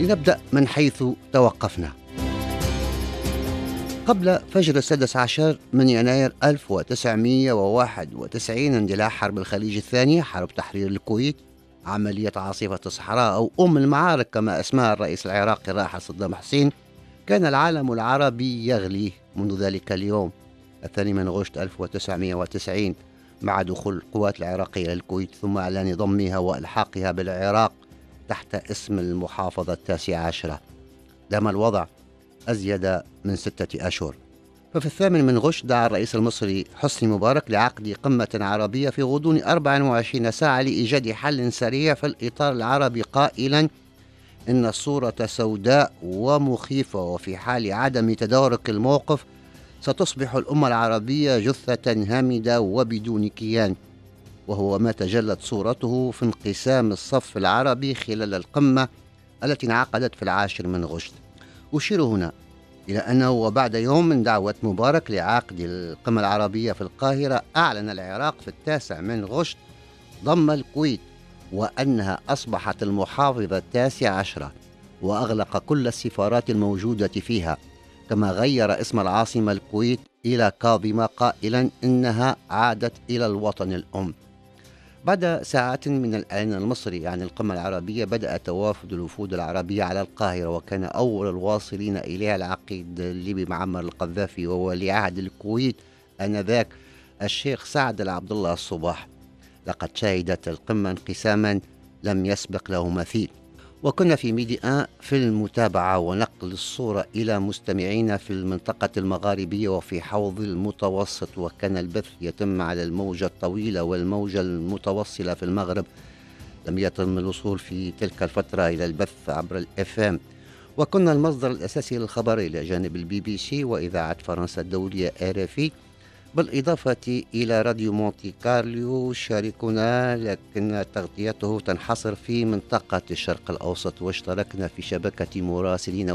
لنبدأ من حيث توقفنا. قبل فجر السادس عشر من يناير 1991 اندلاع حرب الخليج الثانية حرب تحرير الكويت عملية عاصفة الصحراء أو أم المعارك كما اسمها الرئيس العراقي الراحل صدام حسين كان العالم العربي يغلي منذ ذلك اليوم الثاني من غشت 1990 مع دخول القوات العراقية إلى الكويت ثم إعلان ضمها وإلحاقها بالعراق تحت اسم المحافظة التاسعة عشرة. دام الوضع أزيد من ستة أشهر. ففي الثامن من غش دعا الرئيس المصري حسني مبارك لعقد قمة عربية في غضون 24 ساعة لإيجاد حل سريع في الإطار العربي قائلا إن الصورة سوداء ومخيفة وفي حال عدم تدارك الموقف ستصبح الأمة العربية جثة هامدة وبدون كيان. وهو ما تجلت صورته في انقسام الصف العربي خلال القمة التي انعقدت في العاشر من غشت. أشير هنا إلى أنه وبعد يوم من دعوة مبارك لعقد القمة العربية في القاهرة أعلن العراق في التاسع من غشت ضم الكويت وأنها أصبحت المحافظة التاسعة عشرة وأغلق كل السفارات الموجودة فيها كما غير اسم العاصمة الكويت إلى كاظمة قائلا إنها عادت إلى الوطن الأم. بعد ساعات من الإعلان المصري عن القمة العربية بدأ توافد الوفود العربية على القاهرة وكان أول الواصلين إليها العقيد الليبي معمر القذافي وولي عهد الكويت آنذاك الشيخ سعد العبد الله الصباح. لقد شهدت القمة انقساما لم يسبق له مثيل. وكنا في ميدي آن في المتابعة ونقل الصورة إلى مستمعينا في المنطقة المغاربية وفي حوض المتوسط وكان البث يتم على الموجة الطويلة والموجة المتوصلة في المغرب. لم يتم الوصول في تلك الفترة إلى البث عبر ال FM. وكنا المصدر الأساسي للخبر إلى جانب البي بي سي وإذاعة فرنسا الدولية آر بالإضافة إلى راديو مونتي كارلو شاركنا لكن تغطيته تنحصر في منطقة الشرق الأوسط واشتركنا في شبكة مراسلين